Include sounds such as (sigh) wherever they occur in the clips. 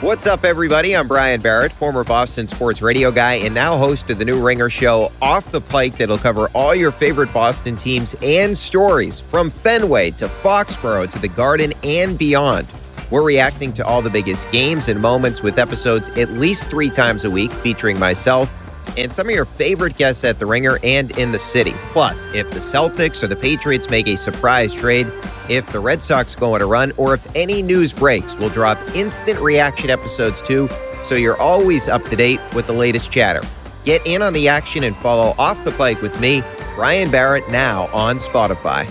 What's up, everybody? I'm Brian Barrett, former Boston sports radio guy, and now host of the new Ringer show, Off the Pike, that'll cover all your favorite Boston teams and stories from Fenway to Foxborough to the Garden and beyond. We're reacting to all the biggest games and moments with episodes at least three times a week featuring myself and some of your favorite guests at The Ringer and in the city. Plus, if the Celtics or the Patriots make a surprise trade, if the Red Sox go on a run, or if any news breaks, we'll drop instant reaction episodes too, so you're always up to date with the latest chatter. Get in on the action and follow Off the Pike with me, Brian Barrett, now on Spotify.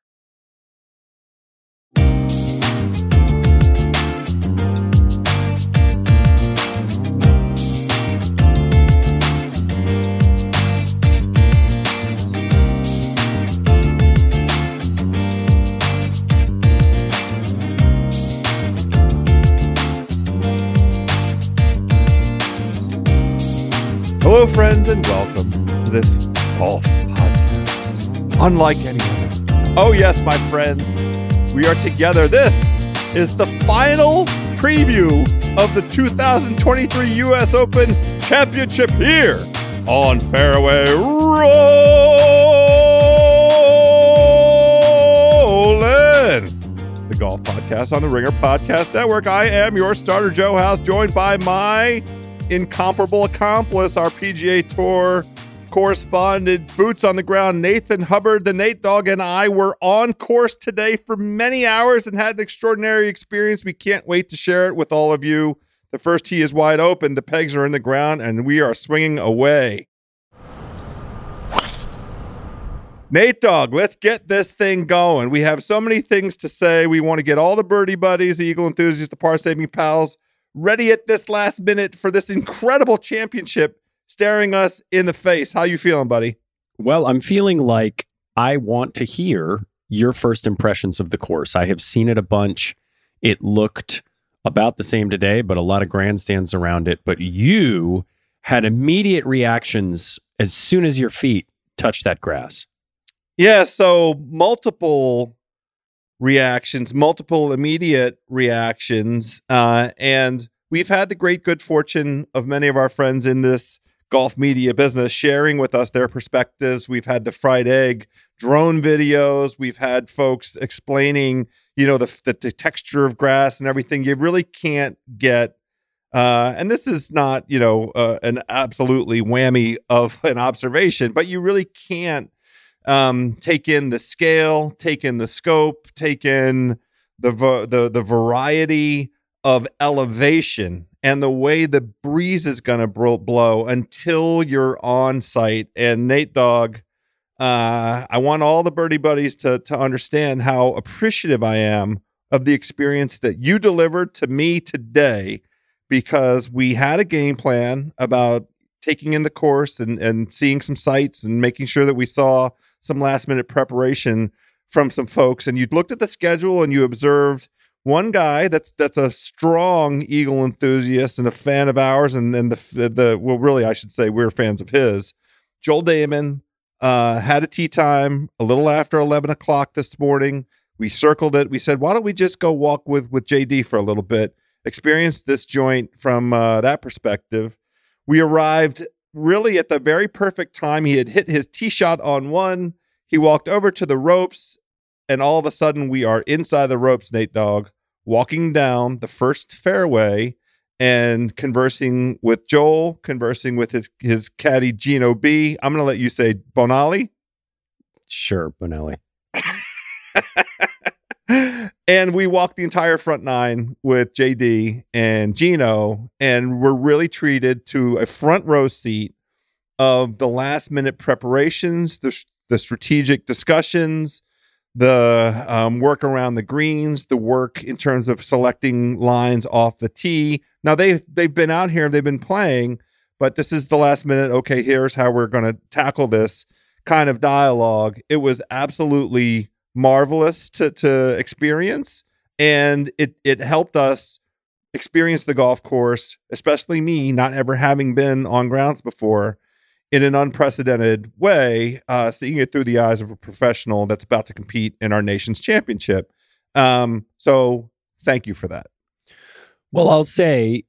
Hello, friends, and welcome to this golf podcast. Unlike any other. Oh, yes, my friends, we are together. This is the final preview of the 2023 U.S. Open Championship here on Fairway Rolling, the golf podcast on the Ringer Podcast Network. I am your starter, Joe House, joined by my incomparable accomplice, our PGA Tour correspondent, boots on the ground, Nathan Hubbard, the Nate Dog, and I were on course today for many hours and had an extraordinary experience. We can't wait to share it with all of you. The first tee is wide open, the pegs are in the ground, and we are swinging away. Nate Dog, let's get this thing going. We have so many things to say. We want to get all the birdie buddies, the Eagle enthusiasts, the par saving pals ready at this last minute for this incredible championship staring us in the face. How you feeling, buddy? Well, I'm feeling like I want to hear your first impressions of the course. I have seen it a bunch. It looked about the same today, but a lot of grandstands around it. But you had immediate reactions as soon as your feet touched that grass. Yeah, so multiple reactions, multiple immediate reactions. Uh, and we've had the great good fortune of many of our friends in this golf media business sharing with us their perspectives. We've had the fried egg drone videos. We've had folks explaining, you know, the, the, the texture of grass and everything. You really can't get uh, and this is not, you know, uh, an absolutely whammy of an observation, but you really can't um, take in the scale, take in the scope, take in the the the variety of elevation and the way the breeze is going to blow until you're on site. And Nate Dog, uh, I want all the birdie buddies to to understand how appreciative I am of the experience that you delivered to me today, because we had a game plan about taking in the course and and seeing some sights and making sure that we saw some last minute preparation from some folks. And you looked at the schedule and you observed one guy that's that's a strong Eagle enthusiast and a fan of ours, and and the the, the well, really, I should say we're fans of his. Joel Dahmen uh, had a tee time a little after eleven o'clock this morning. We circled it. We said, why don't we just go walk with with JD for a little bit, experience this joint from uh, that perspective. We arrived really at the very perfect time. He had hit his tee shot on one. He walked over to the ropes and all of a sudden we are inside the ropes, Nate Dog, walking down the first fairway and conversing with Joel, conversing with his his caddy Geno B. I'm going to let you say Bonnalie. Sure, Bonelli. (laughs) and we walked the entire front nine with JD and Geno, and we're really treated to a front row seat of the last minute preparations, the, the strategic discussions, the um, work around the greens, the work in terms of selecting lines off the tee. Now they they've been out here, they've been playing, but this is the last minute. Okay, here's how we're going to tackle this kind of dialogue. It was absolutely marvelous to to experience, and it it helped us experience the golf course, especially me, not ever having been on grounds before in an unprecedented way, uh, seeing it through the eyes of a professional that's about to compete in our nation's championship. Um, so thank you for that. Well, I'll say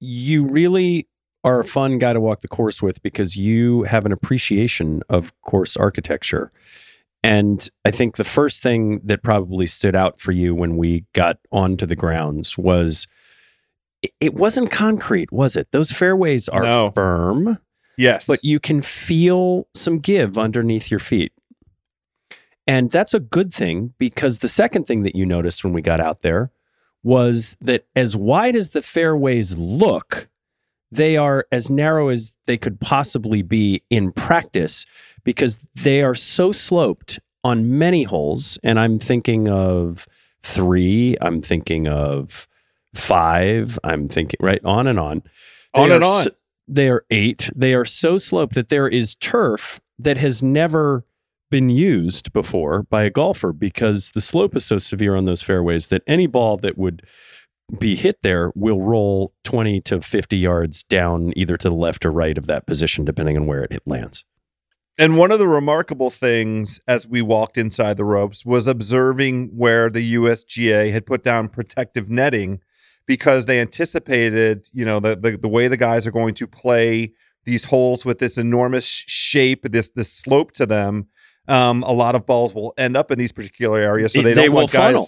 you really are a fun guy to walk the course with because you have an appreciation of course architecture. And I think the first thing that probably stood out for you when we got onto the grounds was it wasn't concrete, was it? Those fairways are no. firm. Yes. But you can feel some give underneath your feet. And that's a good thing because the second thing that you noticed when we got out there was that as wide as the fairways look, they are as narrow as they could possibly be in practice because they are so sloped on many holes. And I'm thinking of three, I'm thinking of five, I'm thinking right on and on. They on and on. So, they are eight. They are so sloped that there is turf that has never been used before by a golfer because the slope is so severe on those fairways that any ball that would be hit there will roll 20 to 50 yards down either to the left or right of that position, depending on where it lands. And one of the remarkable things as we walked inside the ropes was observing where the USGA had put down protective netting because they anticipated, you know, the, the, the way the guys are going to play these holes with this enormous shape, this this slope to them. Um, a lot of balls will end up in these particular areas, so they, they don't want guys. Funnel.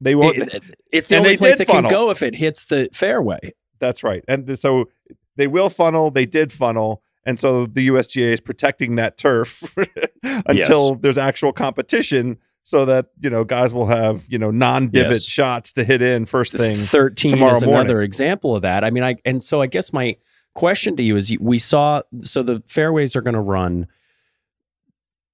They won't. It, it's the only place it funnel. can go if it hits the fairway. That's right, and so they will funnel. They did funnel, and so the USGA is protecting that turf (laughs) until yes. there's actual competition so that you know guys will have you know non-divot yes. shots to hit in first thing. Thirteen tomorrow is morning. another example of that. I mean, I and so I guess my question to you is: we saw so the fairways are going to run.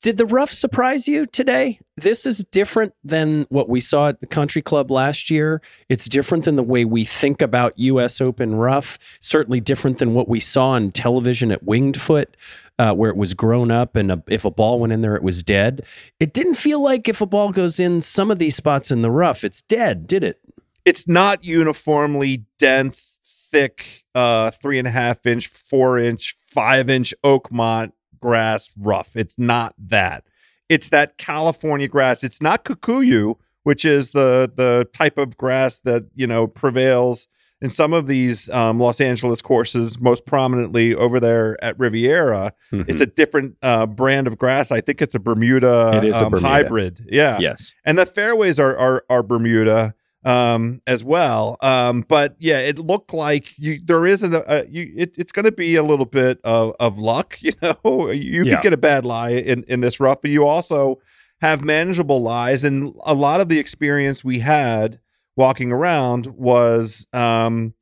Did the rough surprise you today? This is different than what we saw at the country club last year. It's different than the way we think about US Open rough, certainly different than what we saw on television at Winged Foot uh, where it was grown up and a, if a ball went in there, it was dead. It didn't feel like if a ball goes in some of these spots in the rough, it's dead, did it? It's not uniformly dense, thick, uh, three and a half inch, four inch, five inch Oakmont grass rough. It's not that. It's that California grass. It's not Kikuyu, which is the the type of grass that you know prevails in some of these um, Los Angeles courses, most prominently over there at Riviera, mm-hmm. it's a different uh, brand of grass. I think it's a Bermuda, it is um, a Bermuda. hybrid. Yeah. Yes. And the fairways are are, are Bermuda um, as well. Um, but yeah, it looked like you there isn't a, a you. It, it's going to be a little bit of, of luck. (laughs) You know, you yeah. could get a bad lie in in this rough, but you also have manageable lies, and a lot of the experience we had walking around was um,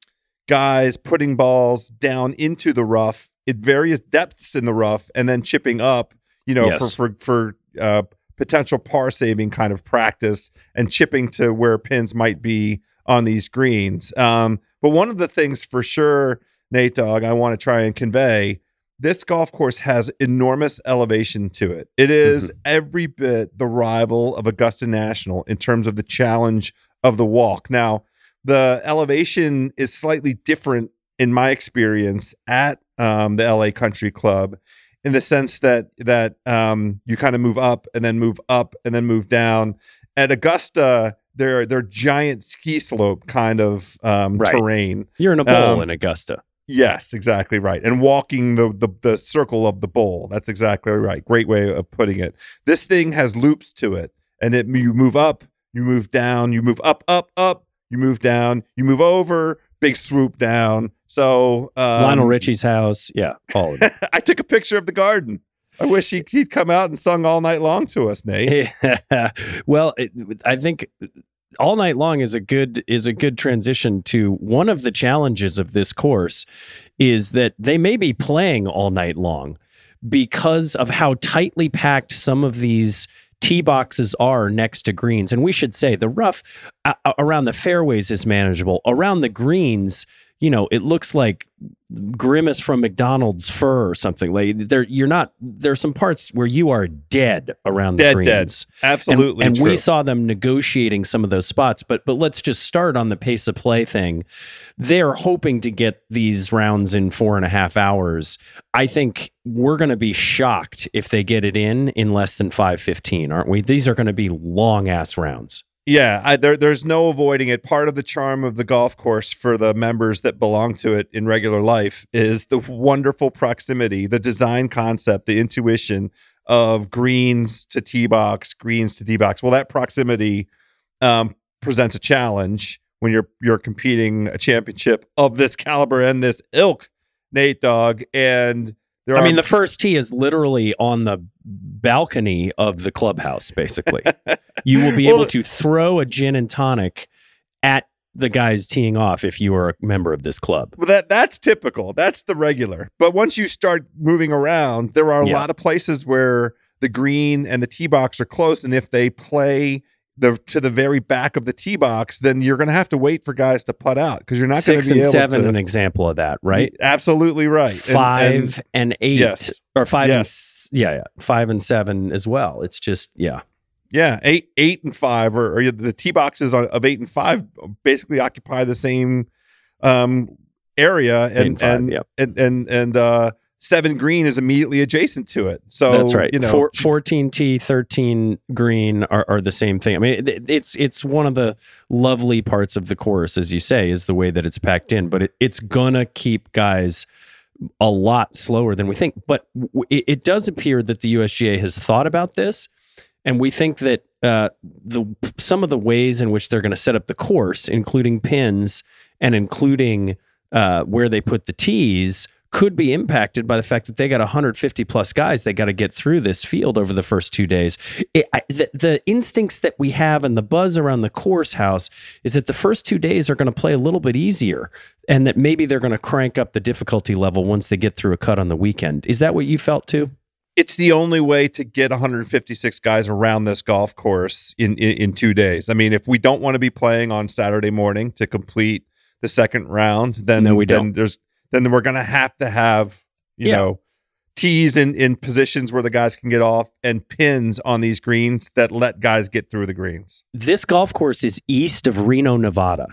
guys putting balls down into the rough at various depths in the rough and then chipping up, you know, Yes. for for for uh, potential par saving kind of practice and chipping to where pins might be on these greens. Um, but one of the things for sure, Nate Dog, I want to try and convey. This golf course has enormous elevation to it. It is every bit the rival of Augusta National in terms of the challenge of the walk. Now, the elevation is slightly different in my experience at um, the LA Country Club, in the sense that that um, you kind of move up and then move up and then move down. At Augusta, they're they're giant ski slope kind of um, Right. terrain. You're in a bowl Um, in Augusta. Yes, exactly right. And walking the, the the circle of the bowl. That's exactly right. Great way of putting it. This thing has loops to it, and it you move up, you move down, you move up, up, up, you move down, you move over, big swoop down. So um, Lionel Richie's house. Yeah, all of it. (laughs) I took a picture of the garden. I wish he, he'd come out and sung all night long to us, Nate. (laughs) well, it, I think all night long is a good is a good transition to one of the challenges of this course is that they may be playing all night long because of how tightly packed some of these tee boxes are next to greens and we should say the rough uh, around the fairways is manageable around the greens you know it looks like grimace from McDonald's fur or something. Like there you're not there's some parts where you are dead around the Dead, dead. Absolutely and, and we saw them negotiating some of those spots but but let's just start on the pace of play thing. They're hoping to get these rounds in four and a half hours. I think we're going to be shocked if they get it in in less than 515 aren't we? These are going to be long ass rounds Yeah, I, there, there's no avoiding it. Part of the charm of the golf course for the members that belong to it in regular life is the wonderful proximity, the design concept, the intuition of greens to tee box, greens to tee box. Well, that proximity um, presents a challenge when you're you're competing a championship of this caliber and this ilk, Nate Dog. And there i are mean the first tee is literally on the balcony of the clubhouse basically you will be (laughs) Well, able to throw a gin and tonic at the guys teeing off if you are a member of this club Well, that that's typical. That's the regular. But once you start moving around, there are a Yeah. lot of places where the green and the tee box are close, and if they play the to the very back of the tee box, then you're going to have to wait for guys to putt out because you're not going to be and able seven to. an example of that right Absolutely right. Five and- and, eight Yes. or five and Yes. s- yeah yeah five and seven as well it's just yeah yeah, eight, eight, and five, or, or the tee boxes of eight and five basically occupy the same um, area, and and and, and and and uh, seven green is immediately adjacent to it. So that's right. You know, Four, 14 t 13 green are, are the same thing. I mean it, it's it's one of the lovely parts of the course as you say is the way that it's packed in but it, it's gonna keep guys a lot slower than we think. But w- it, it does appear that the usga has thought about this and we think that uh, the some of the ways in which they're going to set up the course, including pins and including uh, where they put the tees, could be impacted by the fact that they got 150 plus guys they got to get through this field over the first two days. It, I, the, the instincts that we have and the buzz around the course house is that the first two days are going to play a little bit easier, and that maybe they're going to crank up the difficulty level once they get through a cut on the weekend. Is that what you felt too? it's the only way to get 156 guys around this golf course in, in in two days. I mean, if we don't want to be playing on Saturday morning to complete the second round, then No, we then don't. there's then we're gonna have to have you Yeah. know tees in in positions where the guys can get off and pins on these greens that let guys get through the greens. this golf course is east of Reno, Nevada.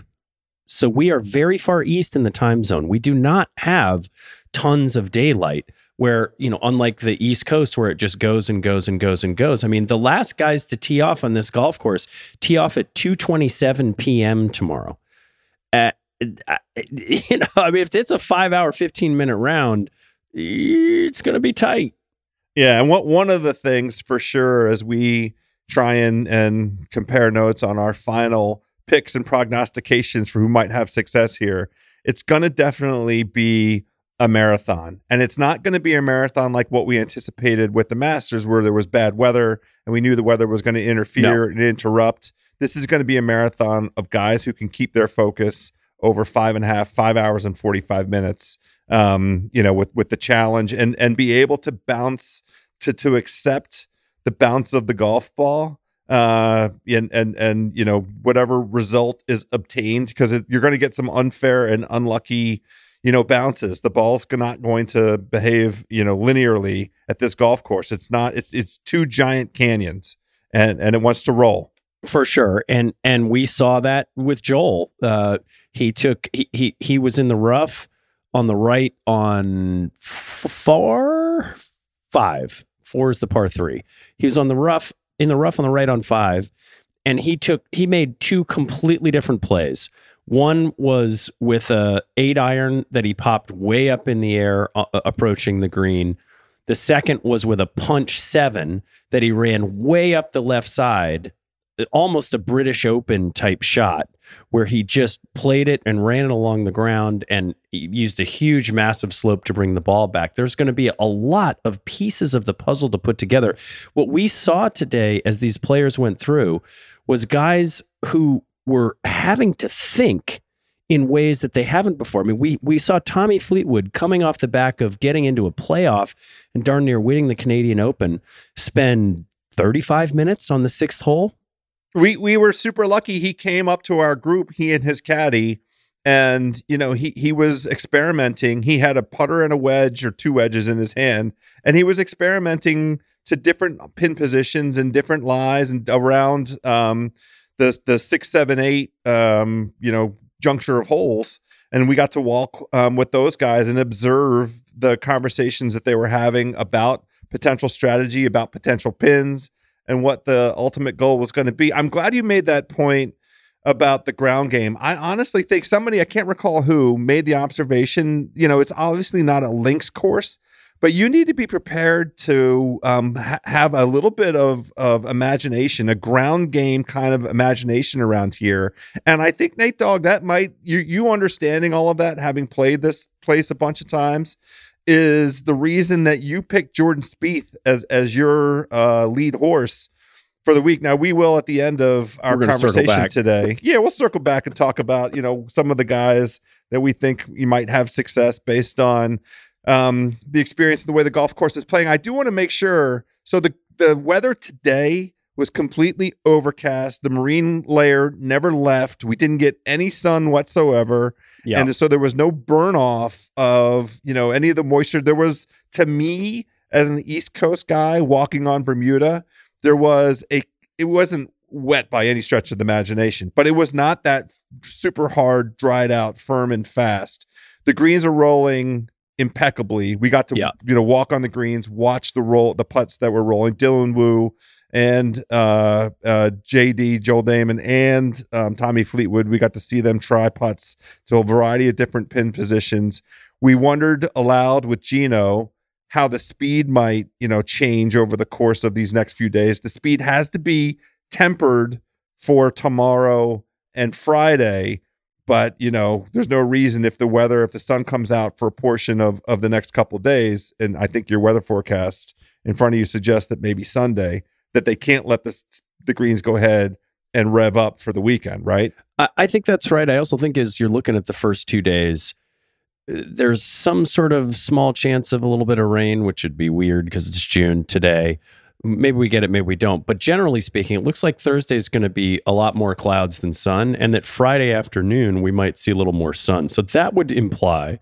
So we are very far east in the time zone. We do not have tons of daylight where, you know, unlike the East Coast where it just goes and goes and goes and goes. I mean, the last guys to tee off on this golf course tee off at 2:27 p.m. tomorrow. I- (laughs) you know, I mean, if it's a 5-hour 15-minute round, it's going to be tight. Yeah, and what one of the things for sure as we try and and compare notes on our final picks and prognostications for who might have success here, it's going to definitely be a marathon. And it's not going to be a marathon like what we anticipated with the Masters where there was bad weather and we knew the weather was going to interfere and interrupt. This is going to be a marathon of guys who can keep their focus over five and a half, five hours and 45 minutes um, you know, with with the challenge and and be able to bounce to to accept the bounce of the golf ball uh and and and you know whatever result is obtained because you're going to get some unfair and unlucky you know bounces. The ball's not going to behave you know linearly at this golf course. It's not it's it's two giant canyons and and it wants to roll for sure. And and we saw that with joel. Uh he took he he, he was in the rough on the right on f- four five. Four is the par three. He was on the rough in the rough on the right on five, and he took he made two completely different plays. One was with a eight iron that he popped way up in the air, uh, uh, approaching the green. The second was with a punch seven that he ran way up the left side, almost a British Open type shot where he just played it and ran it along the ground and used a huge, massive slope to bring the ball back. There's going to be a lot of pieces of the puzzle to put together. What we saw today as these players went through was guys who were having to think in ways that they haven't before. I mean, we we saw Tommy Fleetwood coming off the back of getting into a playoff and darn near winning the Canadian Open, spend 35 minutes on the sixth hole we we were super lucky. He came up to our group, he and his caddy, and you know he he was experimenting. He had a putter and a wedge or two wedges in his hand, and he was experimenting to different pin positions and different lies and around um, the the six, seven, eight, um, you know, juncture of holes. And we got to walk um, with those guys and observe the conversations that they were having about potential strategy, about potential pins, and what the ultimate goal was going to be. I'm glad you made that point about the ground game. I honestly think somebody, I can't recall who, made the observation. You know, it's obviously not a links course, but you need to be prepared to um, ha- have a little bit of, of imagination, a ground game kind of imagination around here. And I think Nate Dogg, that might you you understanding all of that, having played this place a bunch of times is the reason that you picked Jordan Spieth as as your uh, lead horse for the week. Now we will at the end of our conversation today. (laughs) Yeah, we'll circle back and talk about you know some of the guys that we think you might have success based on um, the experience and the way the golf course is playing. I do want to make sure. So the the weather today was completely overcast. The marine layer never left. We didn't get any sun whatsoever. Yeah. And so there was no burn off of, you know, any of the moisture. There was, to me, as an East Coast guy walking on Bermuda, there was a, it wasn't wet by any stretch of the imagination, but it was not that super hard, dried out, firm and fast. The greens are rolling impeccably. We got to, yeah. you know, walk on the greens, watch the roll, the putts that were rolling. Dylan Wu and uh, uh, JD, Joel Dahmen, and um, Tommy Fleetwood. We got to see them try putts to a variety of different pin positions. We wondered aloud with Geno how the speed might, you know, change over the course of these next few days. The speed has to be tempered for tomorrow and Friday. But you know, there's no reason if the weather, if the sun comes out for a portion of of the next couple days, and I think your weather forecast in front of you suggests that maybe Sunday that they can't let the greens go ahead and rev up for the weekend, right? I, I think that's right. I also think as you're looking at the first two days, uh, there's some sort of small chance of a little bit of rain, which would be weird because it's June today. Maybe we get it, maybe we don't. But generally speaking, it looks like Thursday is going to be a lot more clouds than sun, and that Friday afternoon we might see a little more sun. So that would imply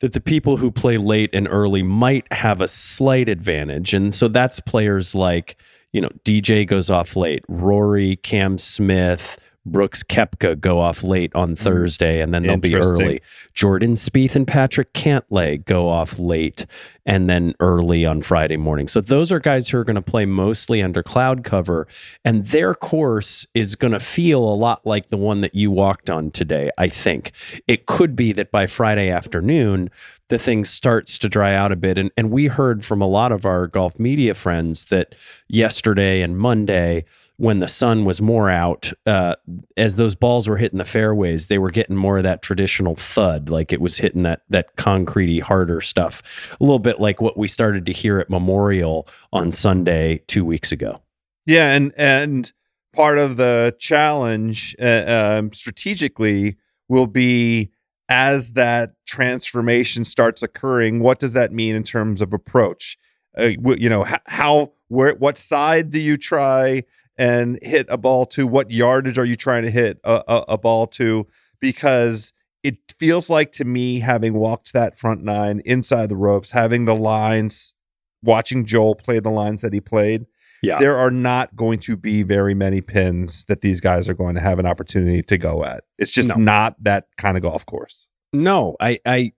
that the people who play late and early might have a slight advantage. And so that's players like you know, DJ goes off late, Rory, Cam Smith, Brooks Koepka go off late on mm. Thursday and then they'll be early. Jordan Spieth and Patrick Cantlay go off late and then early on Friday morning. So those are guys who are going to play mostly under cloud cover and their course is going to feel a lot like the one that you walked on today, I think. It could be that by Friday afternoon the thing starts to dry out a bit and and we heard from a lot of our golf media friends that yesterday and Monday when the sun was more out, uh, as those balls were hitting the fairways, they were getting more of that traditional thud, like it was hitting that that concretey, harder stuff. A little bit like what we started to hear at Memorial on Sunday two weeks ago. Yeah, and and part of the challenge uh, um, strategically will be as that transformation starts occurring. What does that mean in terms of approach? uh, you know how where what side do you try and hit a ball to what yardage are you trying to hit a, a, a ball to because it feels like to me having walked that front nine inside the ropes having the lines watching joel play the lines that he played yeah. there are not going to be very many pins that these guys are going to have an opportunity to go at it's just No. not that kind of golf course No, I, I,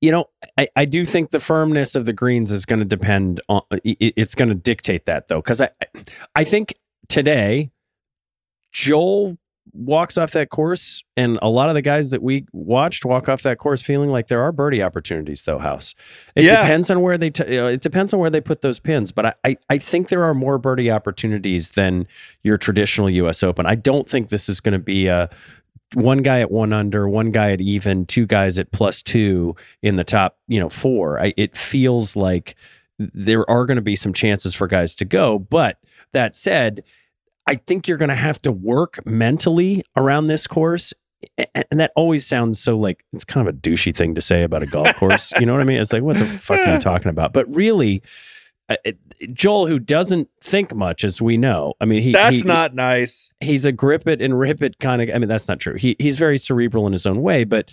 you know, I, I do think the firmness of the greens is going to depend on. it- It's going to dictate that though, because I, I think today, Joel walks off that course, and a lot of the guys that we watched walk off that course feeling like there are birdie opportunities. Though, House, it Yeah. depends on where they. T- know, it depends on where they put those pins, but I, I, I think there are more birdie opportunities than your traditional U.S. Open. I don't think this is going to be a one guy at one under, one guy at even, two guys at plus two in the top, you know, four. I, it feels like there are going to be some chances for guys to go. But that said, I think you're going to have to work mentally around this course. And that always sounds so like it's kind of a douchey thing to say about a golf course. you know what I mean? It's like, what the fuck are you (laughs) talking about? But really, uh, Joel, who doesn't think much, as we know, I mean, he that's he- not nice he's a grip it and rip it kind of. I mean, that's not true. He he's very cerebral in his own way, but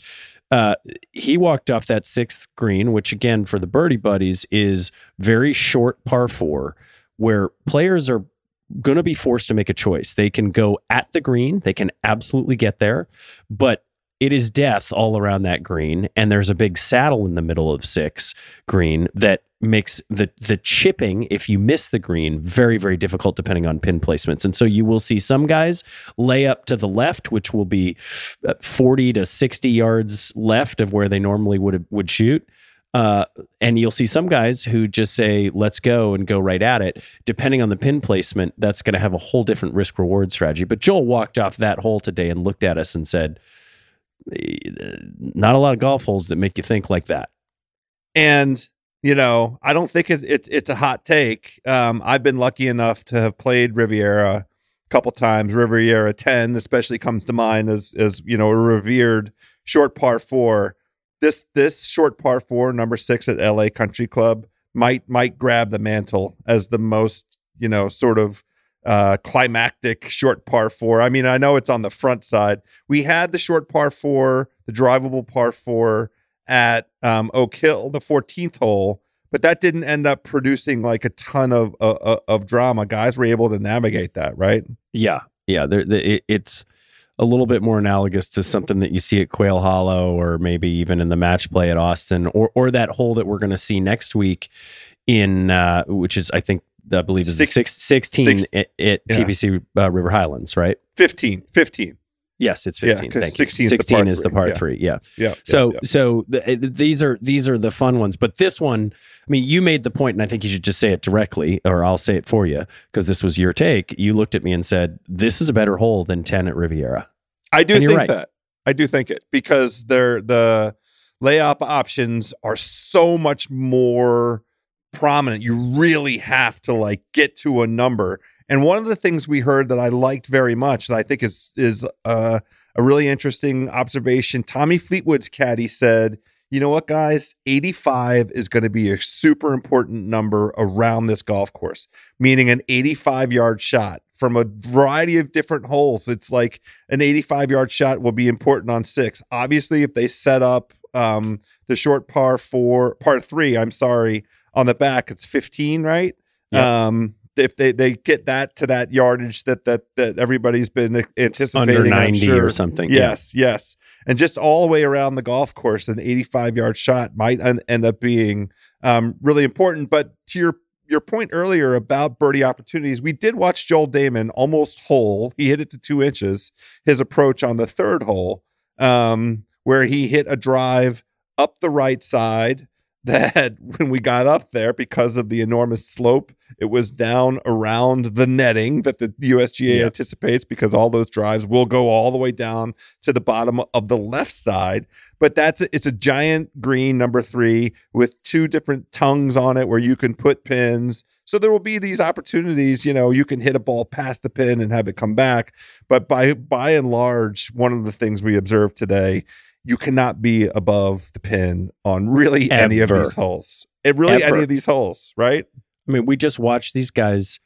uh, he walked off that sixth green, which again for the birdie buddies is very short par four, where players are going to be forced to make a choice. They can go at the green, they can absolutely get there, but it is death all around that green, and there's a big saddle in the middle of six green that makes the the chipping if you miss the green very very difficult depending on pin placements. And so you will see some guys lay up to the left which will be uh, 40 to 60 yards left of where they normally would would shoot. Uh, and you'll see some guys who just say let's go and go right at it. Depending on the pin placement that's going to have a whole different risk reward strategy. But joel walked off that hole today and looked at us and said "Eh, not a lot of golf holes that make you think like that. And you know i don't think it's it's, it's a hot take. Um, i've been lucky enough to have played riviera a couple times riviera 10 especially comes to mind as as you know a revered short par 4 this this short par 4 number 6 at la country club might might grab the mantle as the most you know sort of uh climactic short par 4 i mean i know it's on the front side. We had the short par 4 the drivable par 4 at um, Oak Hill, the 14th hole, but that didn't end up producing like a ton of uh, uh, of drama. Guys were able to navigate that, right? Yeah, yeah. There, the, it, it's a little bit more analogous to something that you see at Quail Hollow, or maybe even in the match play at Austin, or or that hole that we're going to see next week in uh, which is I think I believe is Six- the six, 16 six- at, at yeah. TPC uh, River Highlands, right? 15, 15. Yes, it's 15. Yeah, 15. 'cause Thank you. 16 is the 16 par is the three, yeah. three. Yeah. Yeah. So yeah, so the, uh, these are these are the fun ones, but this one, I mean, you made the point, and I think you should just say it directly, or I'll say it for you because this was your take. You looked at me and said, "This is a better hole than ten at Riviera." I do think right. that. I do think it because they're the layup options are so much more prominent. You really have to like get to a number. And one of the things we heard that I liked very much that I think is is uh, a really interesting observation. Tommy Fleetwood's caddy said, "You know what, guys? 85 is going to be a super important number around this golf course, meaning an 85 yard shot from a variety of different holes. It's like an 85 yard shot will be important on six. Obviously, if they set up um, the short par four, par three, I'm sorry, on the back, it's 15, right? Yeah. Um, if they, they get that to that yardage that that that everybody's been anticipating, Under 90 sure. or something. Yeah. Yes, yes, and just all the way around the golf course, an 85 yard shot might un- end up being um, really important. But to your your point earlier about birdie opportunities, we did watch Joel Dahmen almost hole. He hit it to two inches. His approach on the third hole, um, where he hit a drive up the right side. That (laughs) when we got up there, because of the enormous slope, it was down around the netting that the USGA Yeah. anticipates because all those drives will go all the way down to the bottom of the left side. But that's it's a giant green number three with two different tongues on it where you can put pins. So there will be these opportunities, you know, you can hit a ball past the pin and have it come back. But by by and large, one of the things we observed today, you cannot be above the pin on really any of these holes. at really Ever. any of these holes, right? I mean, we just watch these guys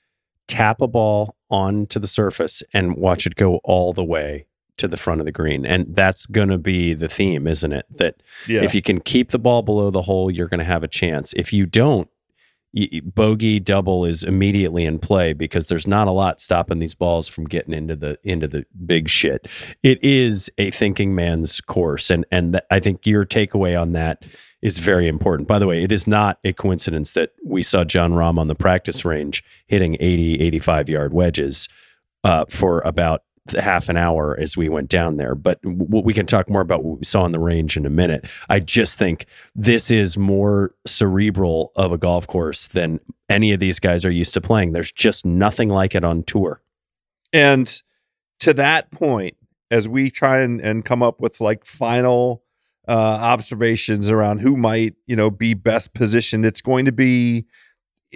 tap a ball onto the surface and watch it go all the way to the front of the green. And that's going to be the theme, isn't it? That Yeah. if you can keep the ball below the hole, you're going to have a chance. If you don't, bogey double is immediately in play because there's not a lot stopping these balls from getting into the into the big shit. It is a thinking man's course, and and th- I think your takeaway on that is very important. By the way, it is not a coincidence that we saw Jon Rahm on the practice range hitting 80, 85 yard wedges uh, for about half an hour as we went down there. But we can talk more about what we saw on the range in a minute. I just think this is more cerebral of a golf course than any of these guys are used to playing. There's just nothing like it on tour. And to that point, as we try and, and come up with like final uh, observations around who might, you know, be best positioned, it's going to be,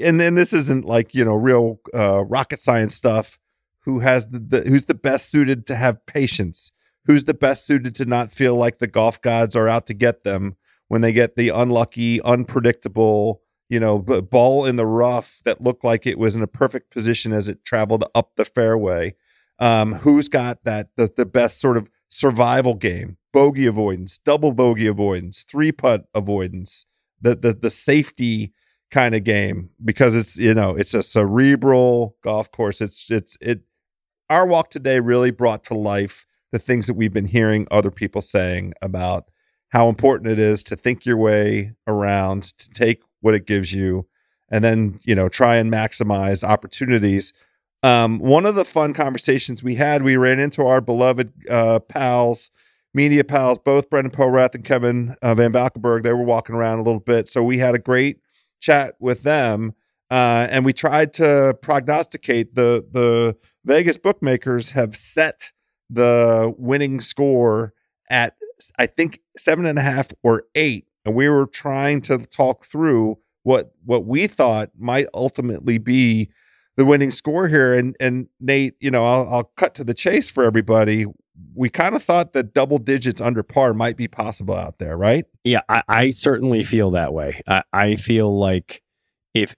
and then this isn't like, you know, real uh, rocket science stuff. Who has the, the who's the best suited to have patience? Who's the best suited to not feel like the golf gods are out to get them when they get the unlucky, unpredictable, you know, ball in the rough that looked like it was in a perfect position as it traveled up the fairway. Um, who's got that the, the best sort of survival game, bogey avoidance, double bogey avoidance, three putt avoidance, the the the safety kind of game because it's you know it's a cerebral golf course. It's it's it. Our walk today really brought to life the things that we've been hearing other people saying about how important it is to think your way around, to take what it gives you, and then you know try and maximize opportunities. Um, one of the fun conversations we had, we ran into our beloved uh, pals, media pals, both Brendan Porath and Kevin uh, Van Valkenburg. They were walking around a little bit, so we had a great chat with them, uh, and we tried to prognosticate the the Vegas bookmakers have set the winning score at I think seven and a half or eight, and we were trying to talk through what what we thought might ultimately be the winning score here. And and Nate, you know, I'll, I'll cut to the chase for everybody. We kind of thought that double digits under par might be possible out there, right? Yeah, I, I certainly feel that way. I, I feel like if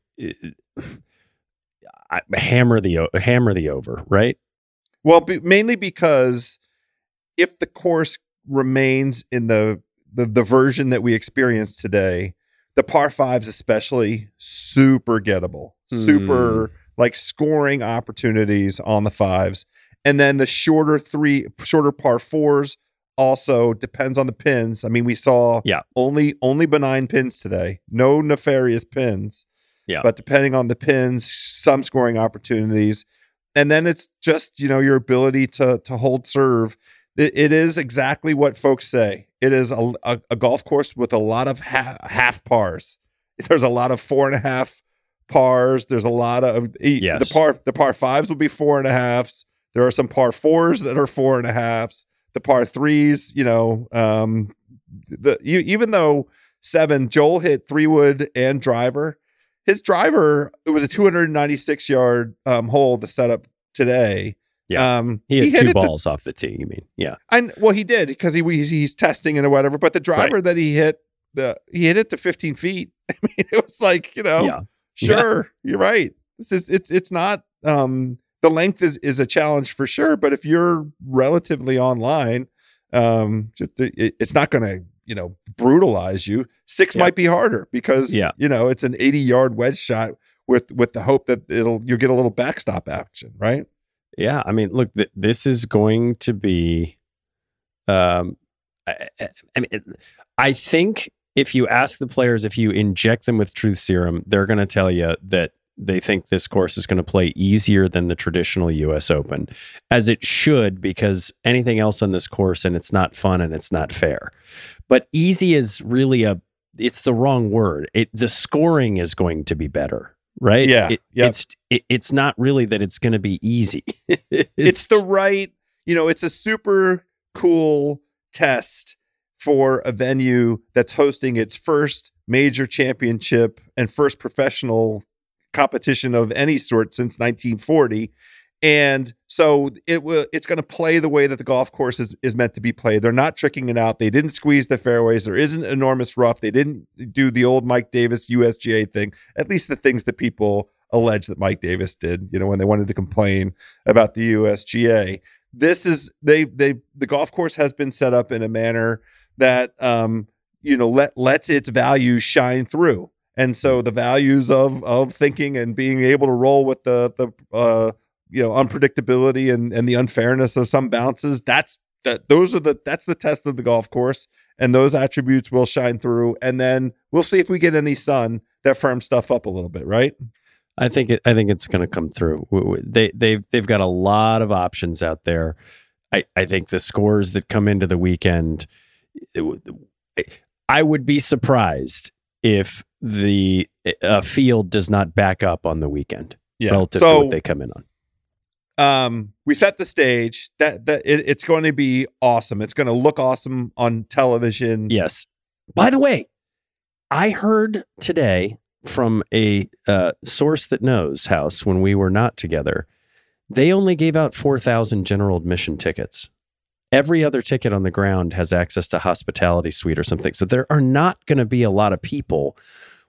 I, hammer the hammer the over, right? Well, be, mainly because if the course remains in the, the the version that we experienced today, the par fives especially super gettable, super hmm. like scoring opportunities on the fives, and then the shorter three, shorter par fours also depends on the pins. I mean, we saw Yeah. only only benign pins today, no nefarious pins. Yeah. but depending on the pins, some scoring opportunities. And then it's just you know your ability to to hold serve. It, it is exactly what folks say. It is a, a, a golf course with a lot of ha- half pars. There's a lot of four and a half pars. There's a lot of Yes. the par the par fives will be four and a halves. There are some par fours that are four and a halves. The par threes you know um the you, even though seven joel hit three wood and driver his driver it was a 296 yard um, hole to set up today. Yeah. um, He had hit two it to- balls off the tee. You mean? Yeah. and well, he did because he he's, he's testing and whatever. But the driver that he hit the he hit it to 15 feet. (laughs) I mean, it was like you know, Yeah. sure, you're right. This is it's it's not um the length is is a challenge for sure. But if you're relatively online, um, it, it's not going to you know brutalize you. Six Yeah. might be harder because Yeah. you know it's an 80 yard wedge shot with with the hope that it'll you'll get a little backstop action, right? Yeah, I mean, look, th- this is going to be. Um, I, I- mean, I think if you ask the players, if you inject them with truth serum, they're going to tell you that they think this course is going to play easier than the traditional U.S. Open, as it should, because anything else on this course and it's not fun and it's not fair. But easy is really a. It's the wrong word. It the scoring is going to be better, right? Yeah, It, yep. It's it, it's not really that it's going to be easy. (laughs) it's the right you know it's a super cool test for a venue that's hosting its first major championship and first professional competition of any sort since 1940 And so it will it's going to play the way that the golf course is, is meant to be played. They're not tricking it out. They didn't squeeze the fairways. There isn't enormous rough. They didn't do the old Mike Davis USGA thing. At least the things that people allege that Mike Davis did, you know, when they wanted to complain about the USGA. This is they they the golf course has been set up in a manner that um you know let lets its values shine through. And so the values of of thinking and being able to roll with the the uh you know unpredictability and and the unfairness of some bounces that's that those are the that's the test of the golf course and those attributes will shine through and then we'll see if we get any sun that firms stuff up a little bit right I think it, I think it's going to come through. They they've they've got a lot of options out there. I I think the scores that come into the weekend, it, I would be surprised if the uh, field does not back up on the weekend yeah. relative so, to what they come in on. Um, we set the stage. That that it, it's going to be awesome. It's going to look awesome on television. Yes. By the way, I heard today from a uh, source that knows house when we were not together. They only gave out 4,000 general admission tickets. Every other ticket on the ground has access to hospitality suite or something. So there are not going to be a lot of people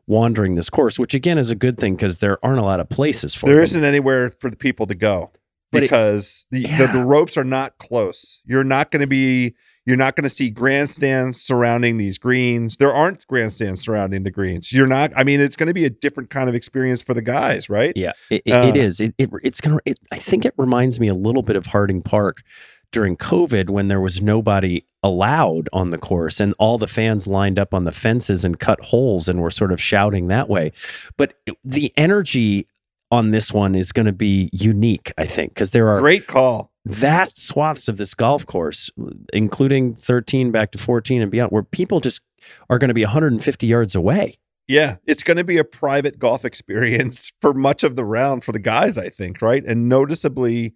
wandering this course, which again is a good thing because there aren't a lot of places for There not anywhere for the people to go because it, the, yeah. the, the ropes are not close. You're not going to be you're not going to see grandstands surrounding these greens. There aren't grandstands surrounding the greens. You're not. I mean, it's going to be a different kind of experience for the guys, right? Yeah, it, it, uh, it is. It, it, it's going to. I think it reminds me a little bit of Harding Park during COVID when there was nobody allowed on the course and all the fans lined up on the fences and cut holes and were sort of shouting that way. But the energy on this one is going to be unique, I think, because there are great call vast swaths of this golf course, including 13 back to 14 and beyond, where people just are going to be 150 yards away. Yeah, it's going to be a private golf experience (laughs) for much of the round for the guys, I think, right? And noticeably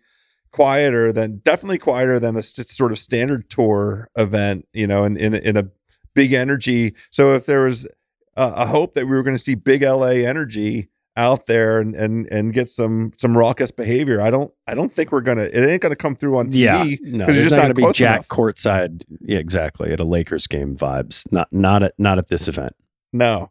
quieter than, definitely quieter than a st- sort of standard tour event, you know, in, in, in a big energy. So if there was a, a hope that we were going to see big LA energy, out there and and and get some some raucous behavior. I don't I don't think we're gonna it ain't gonna come through on TV. Yeah, no, it's just not, gonna be Jack enough. courtside. Yeah, exactly at a Lakers game vibes. Not not at not at this event. No.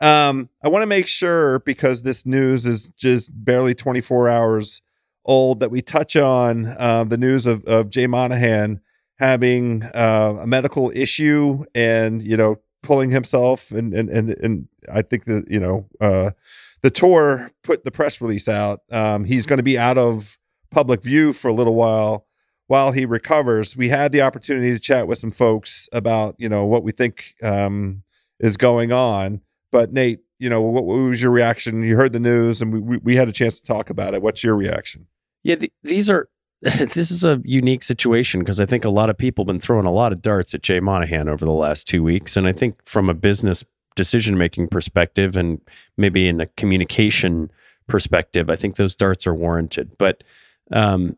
Um, I want to make sure because this news is just barely 24 hours old that we touch on uh, the news of, of Jay Monahan having uh, a medical issue and, you know, pulling himself and and and, and I think that you know uh, the tour put the press release out. Um, he's going to be out of public view for a little while while he recovers. We had the opportunity to chat with some folks about you know what we think um, is going on. But Nate, you know what, what, was your reaction? You heard the news, and we, we, we had a chance to talk about it. What's your reaction? Yeah, the, these are (laughs) this is a unique situation because I think a lot of people have been throwing a lot of darts at Jay Monahan over the last two weeks. And I think from a business decision making perspective and maybe in a communication perspective, I think those darts are warranted. But um,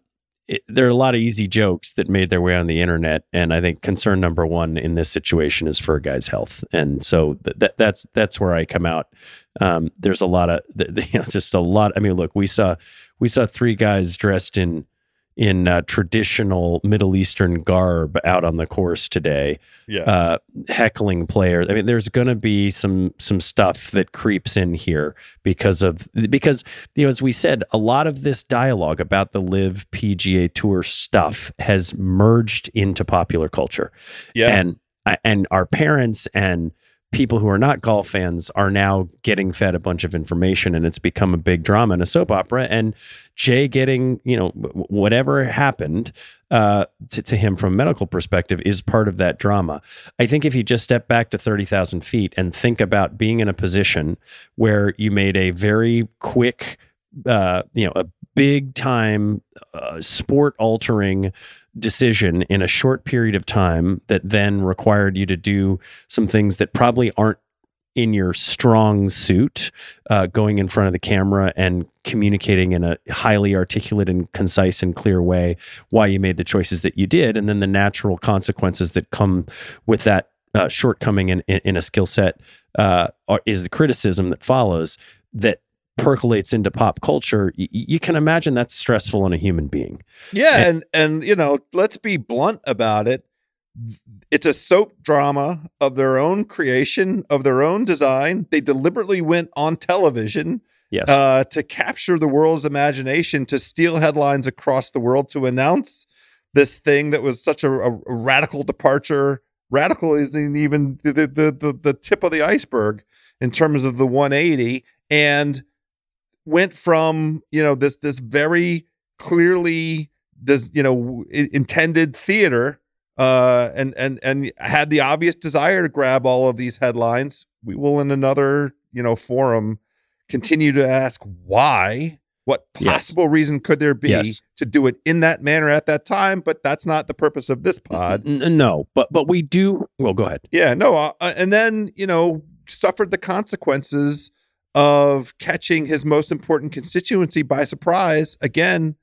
it, there are a lot of easy jokes that made their way on the internet, and I think concern number one in this situation is for a guy's health, and so th- that that's that's where I come out. Um, there's a lot of th- (laughs) you know, just a lot. I mean, look, we saw we saw three guys dressed in in uh, traditional Middle Eastern garb out on the course today, yeah. uh, heckling players. I mean, there's going to be some some stuff that creeps in here because of because you know, as we said, a lot of this dialogue about the LIV PGA Tour stuff has merged into popular culture, yeah, and and our parents and people who are not golf fans are now getting fed a bunch of information and it's become a big drama and a soap opera. And jay getting you know whatever happened uh, to, to him from a medical perspective is part of that drama. I think if you just step back to 30000 feet and think about being in a position where you made a very quick uh, you know, a big time uh, sport altering decision in a short period of time that then required you to do some things that probably aren't in your strong suit, uh, going in front of the camera and communicating in a highly articulate and concise and clear way why you made the choices that you did, and then the natural consequences that come with that uh, shortcoming in, in, in a skill set uh, is the criticism that follows that percolates into pop culture. Y- you can imagine that's stressful on a human being. Yeah, and and you know, let's be blunt about it. It's a soap drama of their own creation, of their own design. They deliberately went on television Yes. uh, to capture the world's imagination, to steal headlines across the world, to announce this thing that was such a, a radical departure. Radical isn't even the, the the the tip of the iceberg in terms of the 180, and went from you know this this very clearly does you know intended theater uh and and and had the obvious desire to grab all of these headlines we will in another you know forum continue to ask why what Yes. possible reason could there be Yes. to do it in that manner at that time but that's not the purpose of this pod no, but but we do. Well, go ahead. yeah, no, uh, and then you know suffered the consequences of catching his most important constituency by surprise. Again,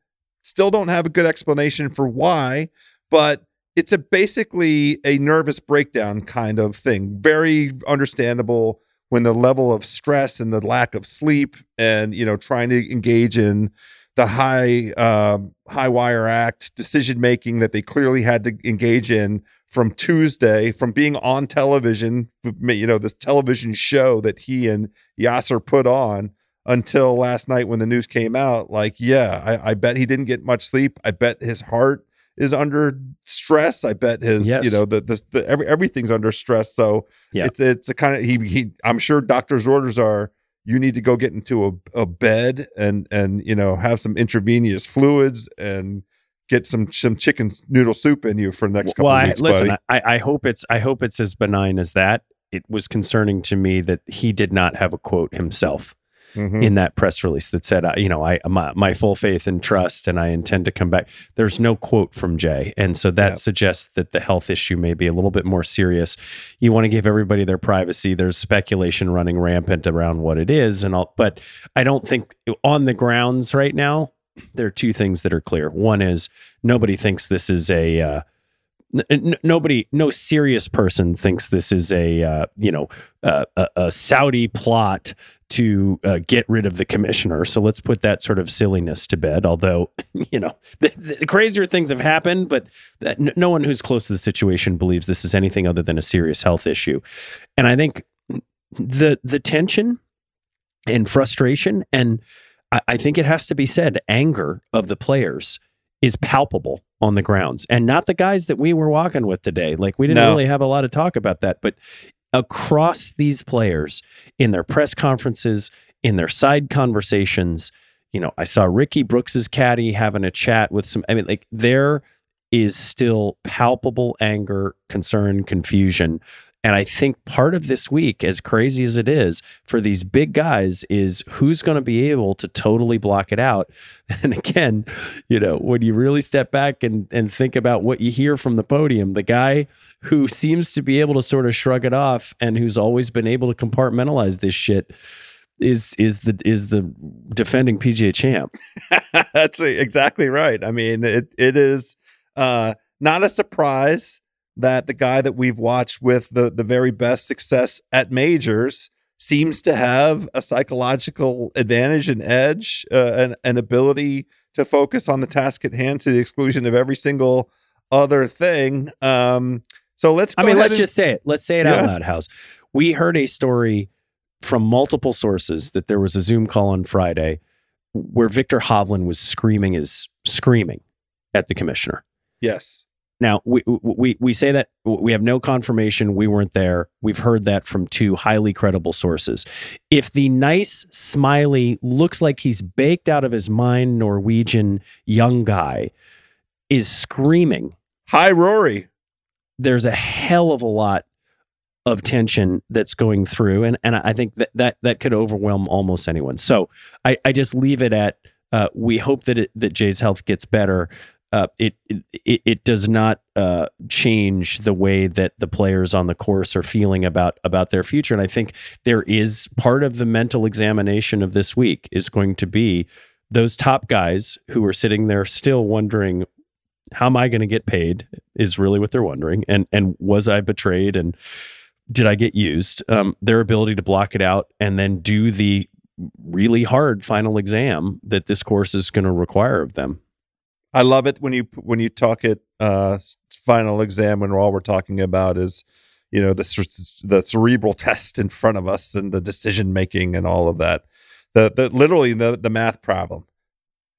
still don't have a good explanation for why, but it's a basically a nervous breakdown kind of thing. Very understandable when the level of stress and the lack of sleep, and you know trying to engage in the high uh, high wire act decision making that they clearly had to engage in from Tuesday, from being on television, you know, this television show that he and Yasser put on until last night when the news came out. Like, yeah, I, I bet he didn't get much sleep. I bet his heart is under stress. I bet his, Yes. you know, the, the, the every, everything's under stress. So Yeah. it's it's a kind of he he. I'm sure doctor's orders are you need to go get into a, a bed and and you know have some intravenous fluids and get some some chicken noodle soup in you for the next couple well, of weeks, listen, buddy. I, I hope it's I hope it's as benign as that. It was concerning to me that he did not have a quote himself Mhm. in that press release that said, uh, you know, I my, my full faith and trust, and I intend to come back. There's no quote from Jay, and so that Yeah. suggests that the health issue may be a little bit more serious. You want to give everybody their privacy. There's speculation running rampant around what it is, and all, but I don't think on the grounds right now. There are two things that are clear. One is nobody thinks this is a uh, n- nobody, no serious person thinks this is a uh, you know uh, a, a Saudi plot to uh, get rid of the commissioner. So let's put that sort of silliness to bed. Although (laughs) you know the, the crazier things have happened, but that, n- no one who's close to the situation believes this is anything other than a serious health issue. And I think the the tension and frustration and I, I think it has to be said anger of the players is palpable on the grounds and not the guys that we were walking with today like we didn't No. really have a lot of talk about that but across these players in their press conferences in their side conversations you know i saw ricky brooks's caddy having a chat with some i mean like there is still palpable anger concern confusion and I think part of this week, as crazy as it is for these big guys, is who's going to be able to totally block it out. (laughs) And again, you know, when you really step back and, and think about what you hear from the podium, the guy who seems to be able to sort of shrug it off and who's always been able to compartmentalize this shit is is the is the defending PGA champ. (laughs) That's exactly right. I mean, it it is uh, not a surprise that the guy that we've watched with the the very best success at majors seems to have a psychological advantage and edge, uh, an, an ability to focus on the task at hand to the exclusion of every single other thing. Um, so let's. I mean, let's and- just say it. Let's say it Yeah. out loud, House. We heard a story from multiple sources that there was a Zoom call on Friday where Viktor Hovland was screaming his screaming at the commissioner. yes. Now we we we say that we have no confirmation. We weren't there. We've heard that from two highly credible sources. If the nice, smiley, looks like he's baked out of his mind Norwegian young guy is screaming Hi, Rory. there's a hell of a lot of tension that's going through, and and I think that that that could overwhelm almost anyone. So I I just leave it at uh, we hope that it, that Jay's health gets better. Uh, it, it it does not uh, change the way that the players on the course are feeling about about their future, and I think there is part of the mental examination of this week is going to be those top guys who are sitting there still wondering how am I going to get paid is really what they're wondering, and and was I betrayed and did I get used? Um, their ability to block it out and then do the really hard final exam that this course is going to require of them. I love it when you when you talk it uh, final exam when all we're talking about is you know the the cerebral (laughs) test in front of us and the decision making and all of that. The the literally the the math problem.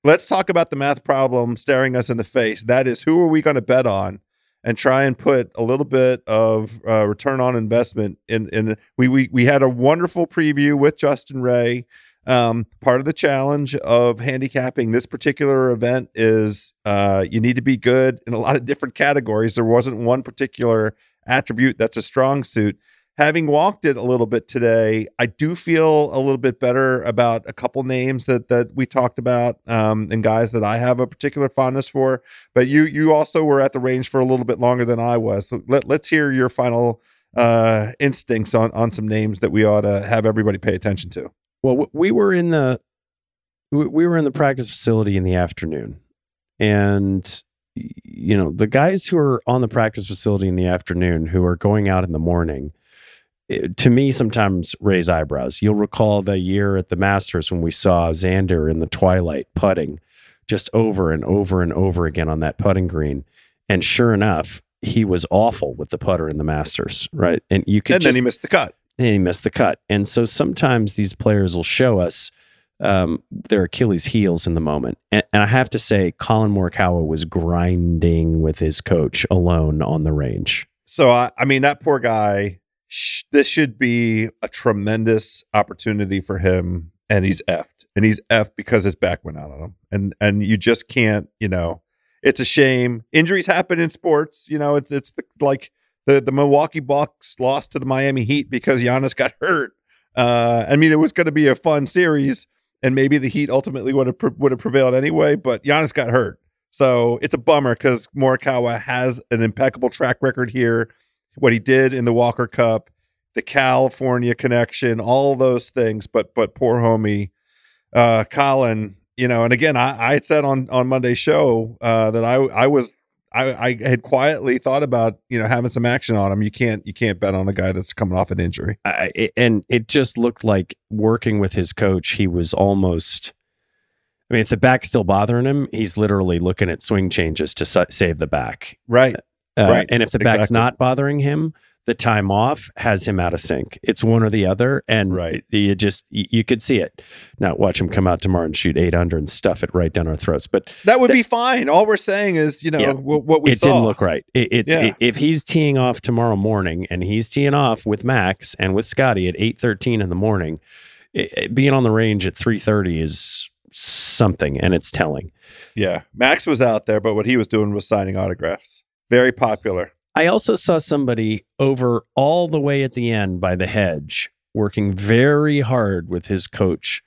Let's talk about the math problem staring us in the face. That is, who are we going to bet on and try and put a little bit of uh, return on investment in in we, we we had a wonderful preview with Justin Ray um, part of the challenge of handicapping this particular event is uh, you need to be good in a lot of different categories there wasn't one particular attribute that's a strong suit having walked it a little bit today, I do feel a little bit better about a couple names that that we talked about um, and guys that I have a particular fondness for. But you you also were at the range for a little bit longer than I was. So let, let's hear your final uh, instincts on on some names that we ought to have everybody pay attention to. Well, we were in the we were in the practice facility in the afternoon, and you know the guys who are on the practice facility in the afternoon who are going out in the morning eh, to me sometimes raise eyebrows. You'll recall the year at the Masters when we saw Xander in the twilight putting just over and over and over again on that putting green. And sure enough, he was awful with the putter in the Masters, right? And you could And just, then he missed the cut. And he missed the cut. And so sometimes these players will show us um, their Achilles heels in the moment. And, and I have to say, Collin Morikawa was grinding with his coach alone on the range. So I, I mean, that poor guy sh- this should be a tremendous opportunity for him and he's effed and he's effed because his back went out on him and and you just can't you know it's a shame injuries happen in sports you know it's it's the, like the the Milwaukee Bucks lost to the Miami Heat because Giannis got hurt uh I mean it was going to be a fun series and maybe the Heat ultimately would have pre- would have prevailed anyway but Giannis got hurt so it's a bummer because Morikawa has an impeccable track record here what he did in the Walker Cup, the California connection, all those things. But but poor homie, uh, Collin, you know. And again, I, I had said on on Monday's show uh, that I I was I, I had quietly thought about you know having some action on him. You can't you can't bet on a guy that's coming off an injury. I, it, and it just looked like working with his coach, he was almost. I mean, if the back's still bothering him, he's literally looking at swing changes to save the back. Right. Uh, Right, And if the back's exactly. not bothering him, the time off has him out of sync. It's one or the other, and Right. it- you just you, you could see it. Now watch him come out tomorrow and shoot eight under and stuff it right down our throats. But That would That- be fine. All we're saying is you know Yeah. what, what we it saw. didn't look right. It, it's Yeah. if he's teeing off tomorrow morning and he's teeing off with Max and with Scotty at eight thirteen in the morning, it, it- being on the range at three thirty is something, and it's telling. Yeah, Max was out there, but what he was doing was signing autographs. Very popular. I also saw somebody over all the way at the end by the hedge working very hard with his coach,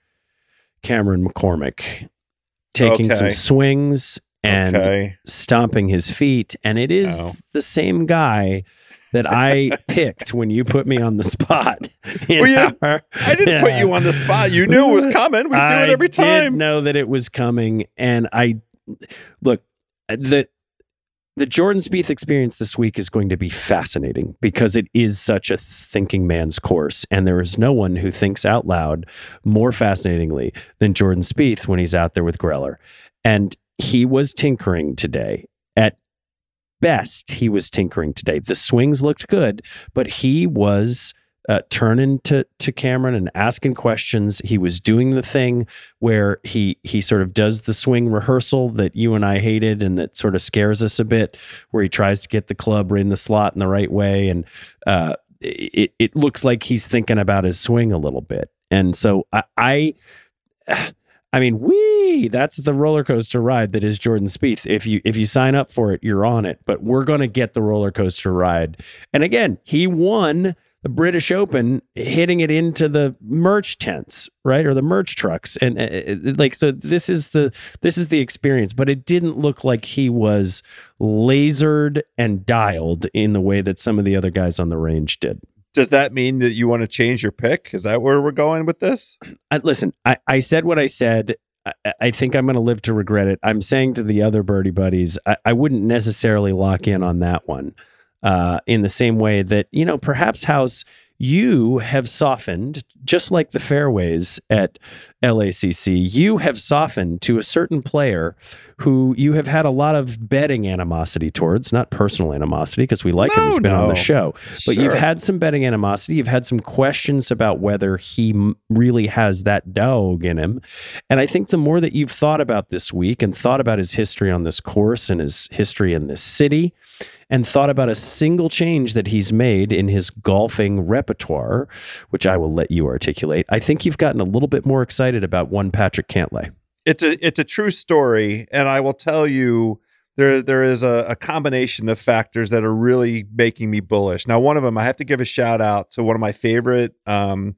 Cameron McCormick, taking some swings and okay. stomping his feet. And it is Oh. the same guy that I (laughs) picked when you put me on the spot. (laughs) Well, you- our- I didn't put you on the spot. You knew it was (laughs) coming. We do I it every time. know that it was coming, and I look the the Jordan Spieth experience this week is going to be fascinating because it is such a thinking man's course, and there is no one who thinks out loud more fascinatingly than Jordan Spieth when he's out there with Greller, and he was tinkering today. At best, he was tinkering today. The swings looked good, but he was uh, turning to to Cameron and asking questions. He was doing the thing where he he sort of does the swing rehearsal that you and I hated and that sort of scares us a bit, where he tries to get the club in the slot in the right way, and uh, it it looks like he's thinking about his swing a little bit. And so I. I (sighs) I mean, we that's the roller coaster ride that is Jordan Spieth. If you if you sign up for it, you're on it. But we're to get the roller coaster ride. And again, he won the British Open, hitting it into the merch tents, right, or the merch trucks, and uh, uh, like so. This is the this is the experience, but it didn't look like he was lasered and dialed in the way that some of the other guys on the range did. Does that mean that you want to change your pick? Is that where we're going with this? (clears throat) I, listen, I, I said what I said. I, I think I'm going to live to regret it. I'm saying to the other birdie buddies, I, I wouldn't necessarily lock in on that one uh, in the same way that, you know, perhaps House you have softened, just like the fairways at LACC, you have softened to a certain player who you have had a lot of betting animosity towards, not personal animosity, because we like No, him, he's been on the show. But you've had some betting animosity. You've had some questions about whether he really has that dog in him. And I think the more that you've thought about this week and thought about his history on this course and his history in this city, and thought about a single change that he's made in his golfing repertoire, which I will let you articulate, I think you've gotten a little bit more excited about one Patrick Cantlay. it's a it's a true story, and I will tell you there there is a, a combination of factors that are really making me bullish. Now, one of them I have to give a shout out to one of my favorite um,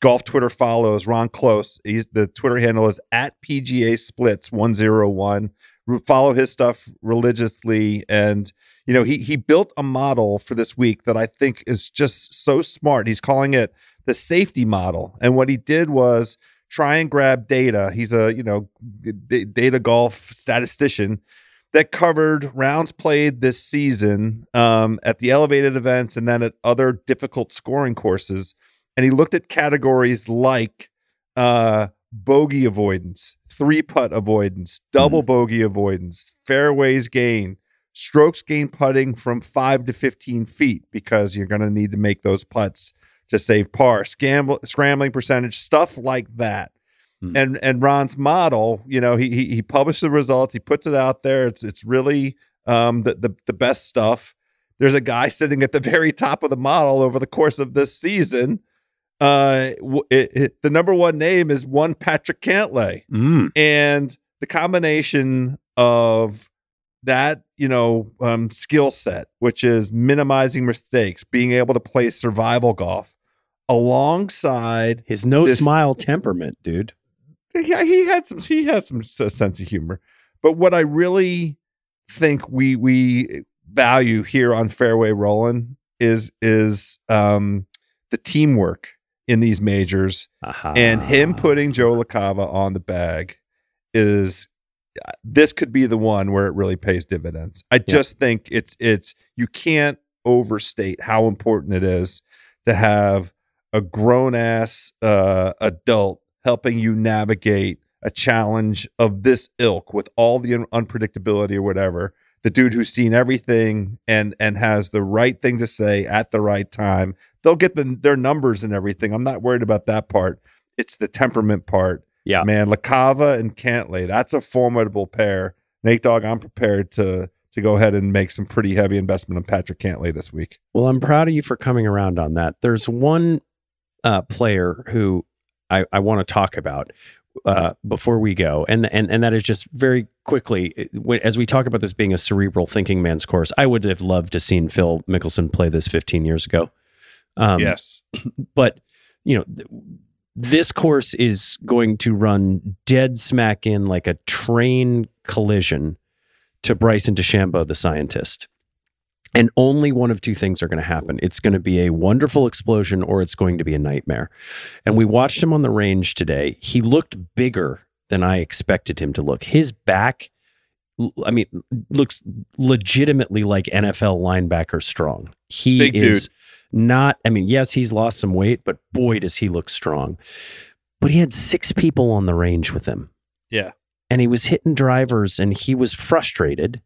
golf Twitter follows, Ron Close. He's the Twitter handle is at PGA Splits one zero one. Follow his stuff religiously, and you know he he built a model for this week that I think is just so smart. He's calling it the safety model, and what he did was try and grab data. He's a you know d- data golf statistician that covered rounds played this season um, at the elevated events and then at other difficult scoring courses. And he looked at categories like uh, bogey avoidance, three putt avoidance, double bogey avoidance, fairways gain, strokes gain putting from five to 15 feet because you're going to need to make those putts to save par, scramble, scrambling percentage, stuff like that. Hmm. And and Ron's model, you know, he, he he published the results, he puts it out there. It's it's really um, the, the the best stuff. There's a guy sitting at the (laughs) very top of the model over the course of this season. Uh, it, it- the number one name is one Patrick Cantlay Mm. and the combination of that you know um, skill set which is minimizing mistakes being able to play survival golf alongside His no This- smile temperament, dude. yeah he had some he has some sense of humor but what i really think we we value here on fairway rolling is is um the teamwork in these majors Aha. and him putting Joe LaCava on the bag is this could be the one where it really pays dividends. I just think it's it's you can't overstate how important it is to have a grown ass uh, adult helping you navigate a challenge of this ilk with all the un- unpredictability or whatever. The dude who's seen everything and and has the right thing to say at the right time. They'll get the, their numbers and everything. I'm not worried about that part. It's the temperament part. Yeah. man, LaCava and Cantlay. That's a formidable pair. Nate Dogg, I'm prepared to to go ahead and make some pretty heavy investment on Patrick Cantlay this week. Well, I'm proud of you for coming around on that. There's one uh, player who I, I want to talk about uh, before we go, and and and that is just very quickly as we talk about this being a cerebral thinking man's course. I would have loved to seen Phil Mickelson play this 15 years ago. Um, yes. (clears throat) but you know th- this course is going to run dead smack in like a train collision to Bryson DeChambeau, the scientist. And only one of two things are going to happen. It's going to be a wonderful explosion or it's going to be a nightmare. And we watched him on the range today. He looked bigger than I expected him to look. His back, I mean, looks legitimately like NFL linebacker strong. He Big is not, I mean, yes, he's lost some weight, but boy, does he look strong. But he had six people on the range with him Yeah. and he was hitting drivers and he was frustrated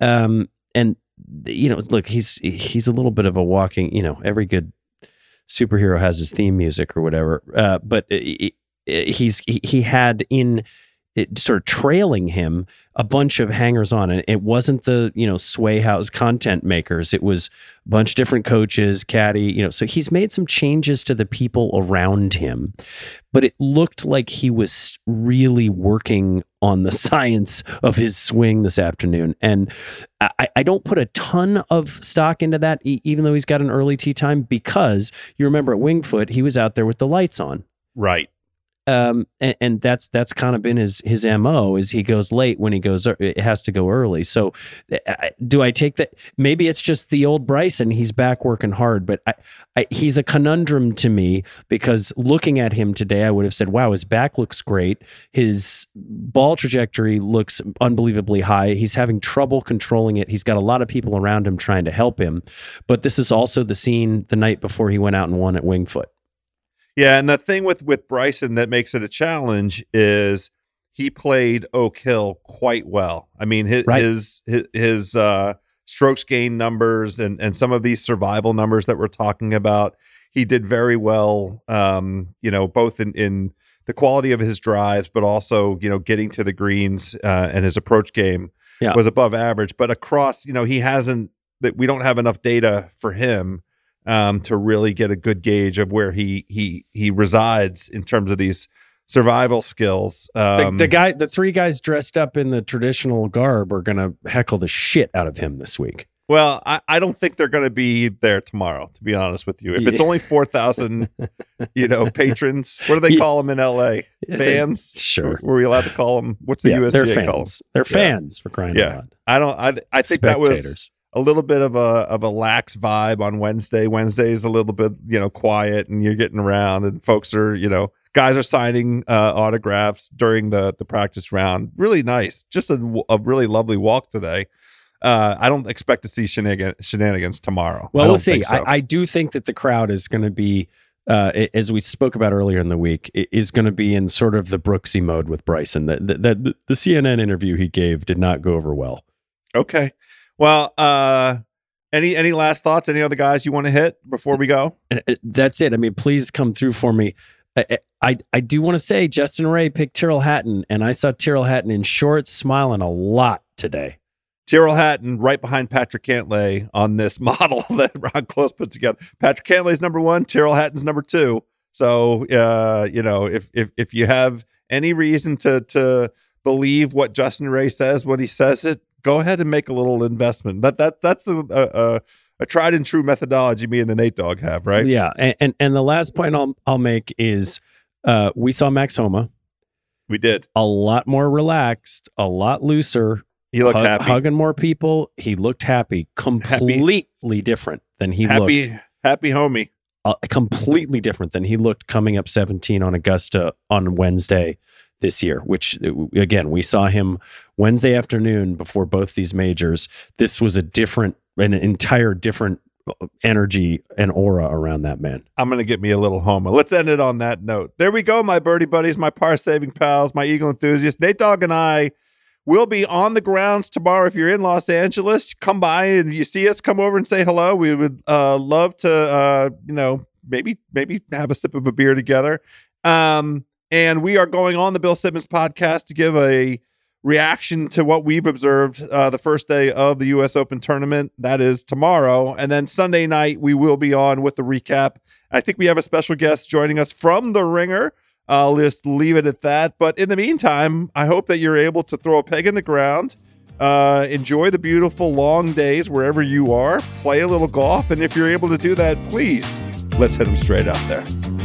um and you know look he's he's a little bit of a walking you know every good superhero has his theme music or whatever uh but he- he- he's he, he had in it, sort of trailing him a bunch of hangers on. And it wasn't the, you know, Sway House content makers. It was a bunch of different coaches, caddy, you know. So he's made some changes to the people around him. But it looked like he was really working on the (laughs) science of his swing this afternoon. And I, I don't put a ton of stock into that, even though he's got an early tee time, because you remember at Winged Foot, he was out there with the lights on Right. Um, and, and that's that's kind of been his his mo is he goes late when he goes it has to go early. So uh, do I take that? Maybe it's just the old Bryson. He's back working hard, but I, I, he's a conundrum to me because looking at him today, I would have said, "Wow, his back looks great. His ball trajectory looks unbelievably high. He's having trouble controlling it. He's got a lot of people around him trying to help him, but this is also the scene the night before he went out and won at Winged Foot. Yeah, and the thing with with Bryson that makes it a challenge is he played Oak Hill quite well. I mean, his Right. his his, his uh, strokes gain numbers and and some of these survival numbers that we're talking about, he did very well. Um, you know, both in in the quality of his drives, but also you know getting to the greens uh, and his approach game Yeah. was above average. But across, you know, he hasn't that we don't have enough data for him um, to really get a good gauge of where he he he resides in terms of these survival skills. The, Um, the guy, the three guys dressed up in the traditional garb are going to heckle the shit out of him this week. well, I, I don't think they're going to be there tomorrow. To be honest with you, if it's only four thousand, you know, (laughs) patrons. What do they Yeah. call them in L.A.? Fans? Sure. Were we allowed to call them? What's the yeah, USGA they're fans. They're fans for crying Yeah. out loud. I don't. I I think that was Spectators. A little bit of a of a lax vibe on Wednesday. Wednesday is a little bit you know quiet, and you're getting around, and folks are you know guys are signing uh, autographs during the the practice round. Really nice, just a, a really lovely walk today. Uh, I don't expect to see shenagan- shenanigans tomorrow. Well, we'll see. so. I, I do think that the crowd is going to be, uh, as we spoke about earlier in the week, is going to be in sort of the Brooksy mode with Bryson. That the, the, the CNN interview he gave did not go over well. okay. Well, uh, any any last thoughts? Any other guys you want to hit before we go? Uh, that's it. I mean, please come through for me. I, I, I do want to say Justin Ray picked Tyrrell Hatton, and I saw Tyrrell Hatton in shorts smiling a lot today. Tyrrell Hatton right behind Patrick Cantlay on this (laughs) model that Ron Close put together. Patrick Cantlay's number one, Tyrrell Hatton's number two. So uh, you know, if if if you have any reason to to believe what Justin Ray says when he says it, go ahead and make a little investment. That that that's a a, a tried and true methodology me and the Nate Dog have, right? Yeah, and, and and the last point I'll I'll make is uh, we saw Max Homa We did. a lot more relaxed, a lot looser, He looked hug- happy. hugging more people. He looked (laughs) happy, completely different than he happy looked. happy homie. Uh, completely different than he looked coming up 17 on Augusta on Wednesday this year. Which uh, again, we saw him Wednesday afternoon before both these majors. This was a different, an entire different uh, energy and aura around that man. I'm going to get me a little Homa. Let's end it on that note. There we go, my birdie buddies, my par saving pals, my eagle enthusiasts. Nate Dogg and I will be on the grounds tomorrow. If you're in Los Angeles, come by and you see us, come over and say hello. We would uh, love to, uh, you know, maybe maybe have a sip of a beer together. Um, and we are going on the Bill Simmons podcast to give a reaction to what we've observed uh, the first day of the U.S. Open tournament. That is tomorrow, and then Sunday night we will be on with the recap. I think we have a special guest joining us from the Ringer. I'll just leave it at that. But in the meantime, I hope that you're able to throw a peg in the ground. Uh, enjoy the beautiful long days wherever you are. Play a little golf, and if you're able to do that, please let's hit them straight out there.